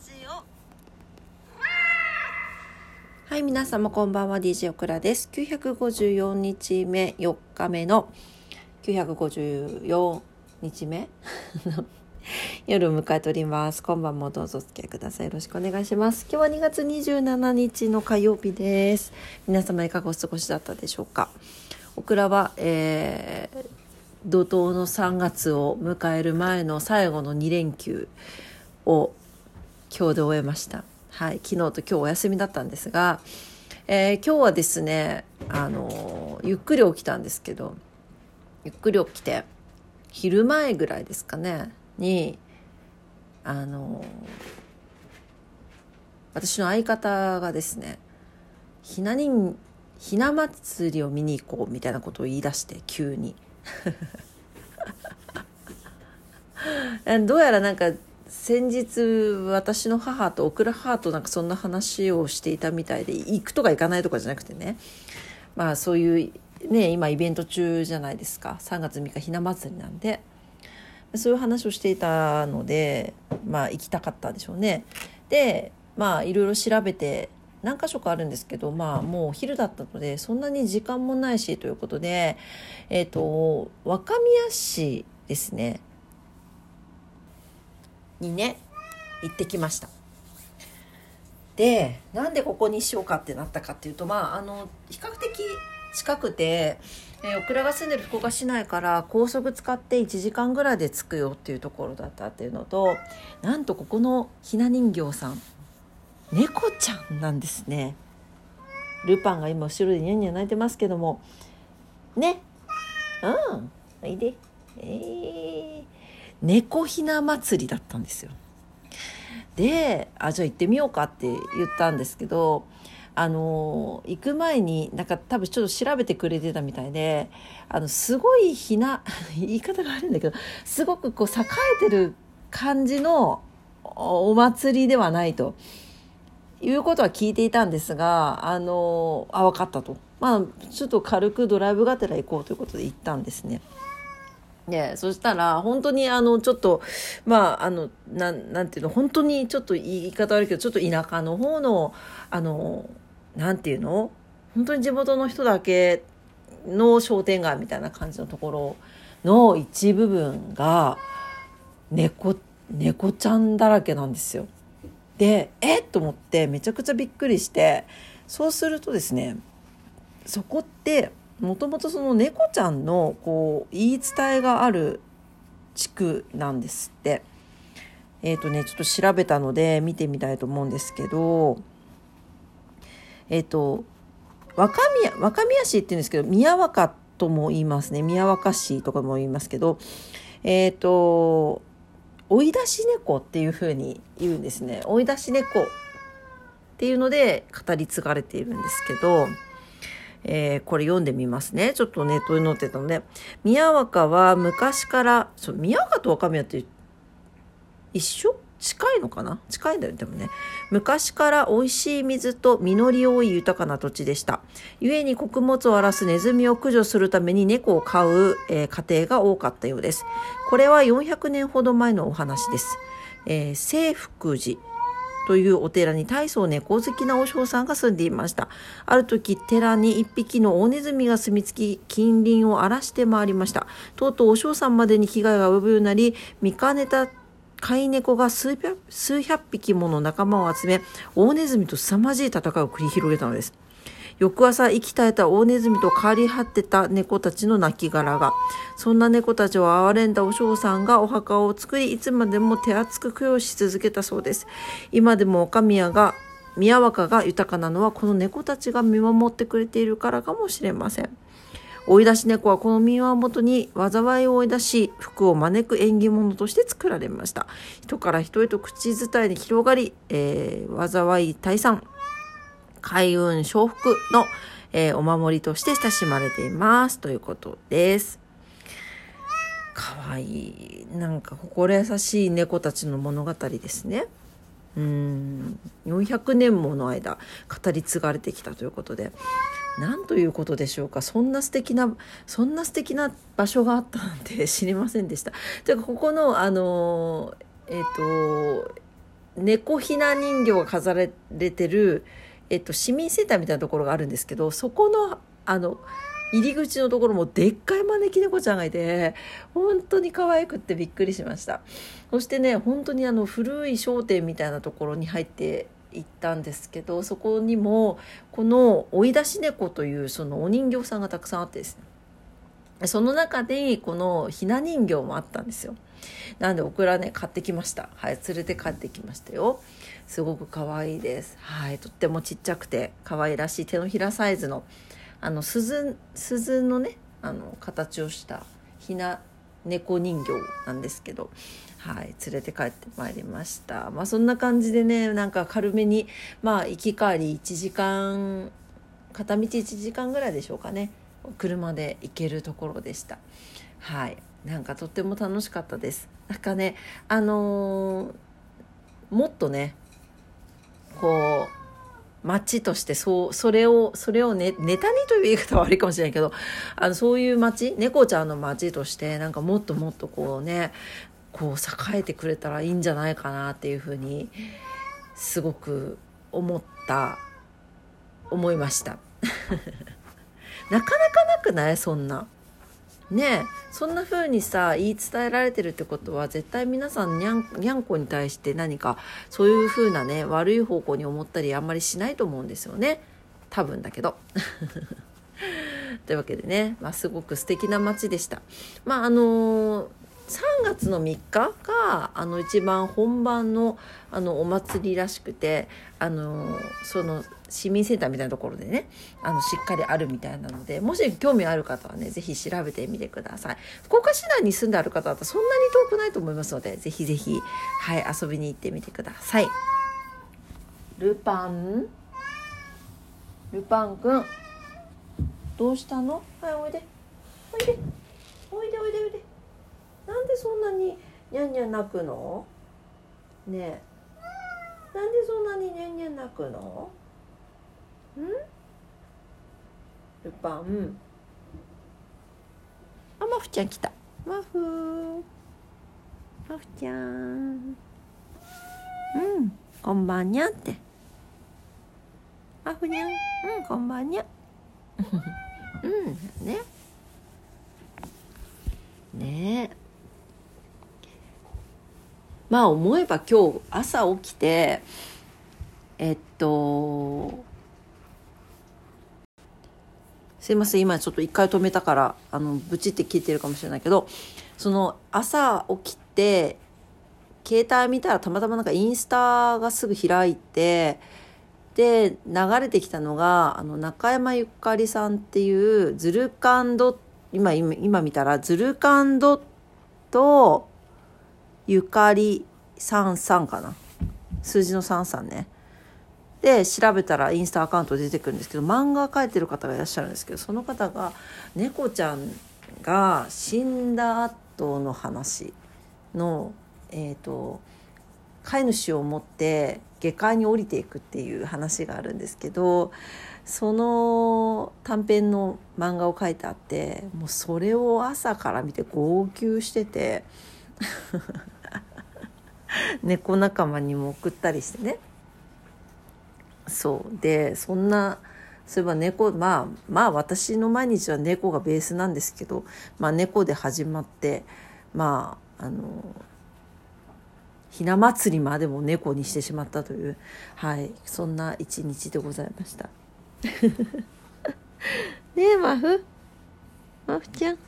ジオ。はい皆様こんばんは。DJ オクラです。954日目4日目の954日目 夜を迎えております。今晩もどうぞお付き合いください。よろしくお願いします。今日は2月27日の火曜日です。皆様いかがお過ごしだったでしょうか。オクラは、えー、怒涛の3月を迎える前の最後の2連休を今日で終えました。はい、昨日と今日お休みだったんですが、えー、今日はですね、あのゆっくり起きたんですけど、ゆっくり起きて、昼前ぐらいですかね、に、あの私の相方がですね、ひな人、ひな祭りを見に行こうみたいなことを言い出して、急に。どうやらなんか先日私の母とオクラ母となんかそんな話をしていたみたいで行くとか行かないとかじゃなくてね。まあそういうね今イベント中じゃないですか。3月3日ひな祭りなんで。そういう話をしていたのでまあ行きたかったんでしょうね。でまあいろいろ調べて何箇所かあるんですけどまあもうお昼だったのでそんなに時間もないしということでえっ、ー、と若宮市ですね。にね行ってきました。でなんでここにしようかってなったかっていうとまああの比較的近くて、えー、オクラが住んでる福岡市内から高速使って1時間ぐらいで着くよっていうところだったっていうのとなんとここのひな人形さん猫ちゃんなんですね。ルパンが今後ろでニャンニャン泣いてますけども。ね。うん。おいで。えー、猫ひな祭りだったんですよであじゃあ行ってみようかって言ったんですけどあの行く前になんか多分ちょっと調べてくれてたみたいであのすごいひな 言い方が悪いんだけどすごくこう栄えてる感じのお祭りではないと。いうことは聞いていたんですが、あの、あ、分かったと。まあ、ちょっと軽くドライブがてら行こうということで行ったんですね。で、そしたら、本当にあの、ちょっと、まあ、あの、なん、なんていうの、本当にちょっと言い方悪いけど、ちょっと田舎の方の、あの、なんていうの本当に地元の人だけの商店街みたいな感じのところの一部分が、猫、猫ちゃんだらけなんですよ。でえっ？と思ってめちゃくちゃびっくりしてそうするとですねそこってもともとその猫ちゃんのこう言い伝えがある地区なんですって。えっ、ー、とねちょっと調べたので見てみたいと思うんですけどえっ、ー、と若宮若宮市って言うんですけど宮若とも言いますね宮若市とかも言いますけどえっ、ー、と追い出し猫っていうふうに言うんですね。追い出し猫っていうので語り継がれているんですけど、えー、これ読んでみますね。ちょっとネットに載ってたので。宮若は昔から、そう、宮若と若宮って一緒？近いのかな？近いんだよねでもね。昔から美味しい水と実り多い豊かな土地でした。故に穀物を荒らすネズミを駆除するために猫を飼う、えー、家庭が多かったようです。これは400年ほど前のお話です、えー、清福寺。というお寺に大層猫好きな和尚さんが住んでいました。ある時、寺に一匹の大ネズミが住み着き、近隣を荒らして回りました。とうとう和尚さんまでに被害が及ぶようになり、見かねた飼い猫が数百数百匹もの仲間を集め、大ネズミと凄まじい戦いを繰り広げたのです。翌朝、息絶えた大ネズミと変わり果てた猫たちの亡骸が、そんな猫たちを憐れんだお嬢さんがお墓を作り、いつまでも手厚く供養し続けたそうです。今でも岡宮が、宮若が豊かなのはこの猫たちが見守ってくれているからかもしれません。追い出し猫はこの民話をもとに災いを追い出し福を招く縁起物として作られました人から人へと口伝えに広がり、えー、災い退散開運承福の、えー、お守りとして親しまれていますということです。かわいいなんか心優しい猫たちの物語ですね。うん。400年もの間語り継がれてきたということで。何ということでしょうか。そんな素敵なそんな素敵な場所があったなんて 知りませんでした。というかここのあのえっ、ー、と猫ひな人形が飾られてる、えっと、市民センターみたいなところがあるんですけどそこのあの入り口のところもでっかい招き猫ちゃんがいて本当に可愛くってびっくりしました。そしてね本当にあの古い商店みたいなところに入って行ったんですけどそこにもこの追い出し猫というそのお人形さんがたくさんあってですね。その中でこのひな人形もあったんですよ。なんでオクラね買ってきましたはい連れて帰ってきましたよすごく可愛いですはいとってもちっちゃくて可愛らしい手のひらサイズのあの鈴鈴のねあの形をしたひな猫人形なんですけどはい、連れて帰ってまいりました。まあそんな感じでね、なんか軽めに、まあ行き帰り1時間、片道1時間ぐらいでしょうかね。車で行けるところでした。はい。なんかとっても楽しかったです。なんかね、あのー、もっとね、こう、街としてそうそれをそれをねネタにという言い方は悪いかもしれないけどあのそういう街猫ちゃんの街としてなんかもっともっとこうねこう栄えてくれたらいいんじゃないかなっていうふうにすごく思った思いました。なかなかなくない？そんな。ねそんな風にさ言い伝えられてるってことは絶対皆さんにゃんこに対して何かそういう風なね悪い方向に思ったりあんまりしないと思うんですよね。多分だけど。というわけでね、まあ、すごく素敵な街でした。まああのー3月の3日があの一番本番のあのお祭りらしくてあのその市民センターみたいなところでねあのしっかりあるみたいなのでもし興味ある方はね是非調べてみてください。福岡市内に住んである方だとそんなに遠くないと思いますので是非是非はい遊びに行ってみてください。ルパン。ルパンくん。どうしたの？はいおいでおいでおいでおいでおいでなんでそんなにニャンニャン泣くの？ねえ。なんでそんなにニャンニャン泣くの？ん？ルパン。あマフちゃん来た。マフ。マフちゃん。うんこんばんにゃって。マフにゃんうんこんばんにゃ。うんね。ねえ。まあ思えば今日朝起きてえっとすいません今ちょっと一回止めたからあのブチって聞いてるかもしれないけどその朝起きて携帯見たらたまたまなんかインスタがすぐ開いてで流れてきたのがあの中山ゆかりさんっていうズルカンド今今今見たらズルカンドとゆかり33かな。数字の33ね。で調べたらインスタアカウント出てくるんですけど漫画描いてる方がいらっしゃるんですけどその方が猫ちゃんが死んだ後の話のえっ、ー、と飼い主を持って下界に降りていくっていう話があるんですけどその短編の漫画を書いてあってもうそれを朝から見て号泣してて。猫仲間にも送ったりしてね。そう。でそんなそういえば猫まあまあ私の毎日は猫がベースなんですけど、まあ、猫で始まってまああのひな祭りまでも猫にしてしまったというはい。そんな一日でございました。ねえマフマフちゃん。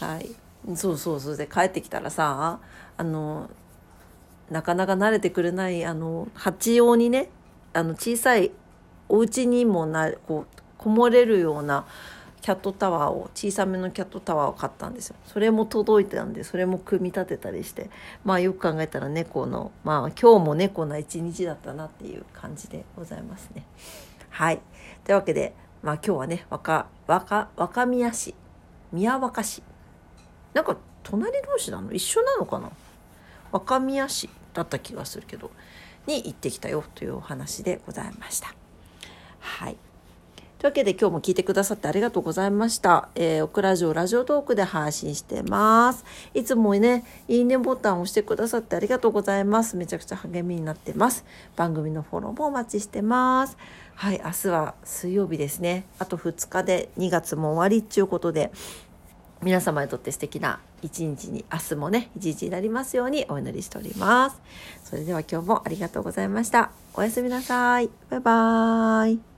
はいそうそうそう。で帰ってきたらさあのなかなか慣れてくれないあの八王にねあの小さいお家にもなこうこもれるようなキャットタワーを小さめのキャットタワーを買ったんですよ。それも届いてたんでそれも組み立てたりしてまあよく考えたら猫のまあ今日も猫な一日だったなっていう感じでございますね。はい。というわけでまあ今日はね若若若宮市宮若市。なんか隣同士なの？一緒なのかな？若宮市だった気がするけどに行ってきたよというお話でございました。はいというわけで今日も聞いてくださってありがとうございました。えー、オクラジオラジオトークで配信してます。いつもね、いいねボタンを押してくださってありがとうございます。めちゃくちゃ励みになってます。番組のフォローもお待ちしてます。はい、明日は水曜日ですね。あと2日で2月も終わりっていうことで、皆様にとって素敵な一日に、明日もね、一日になりますようにお祈りしております。それでは今日もありがとうございました。おやすみなさい。バイバーイ。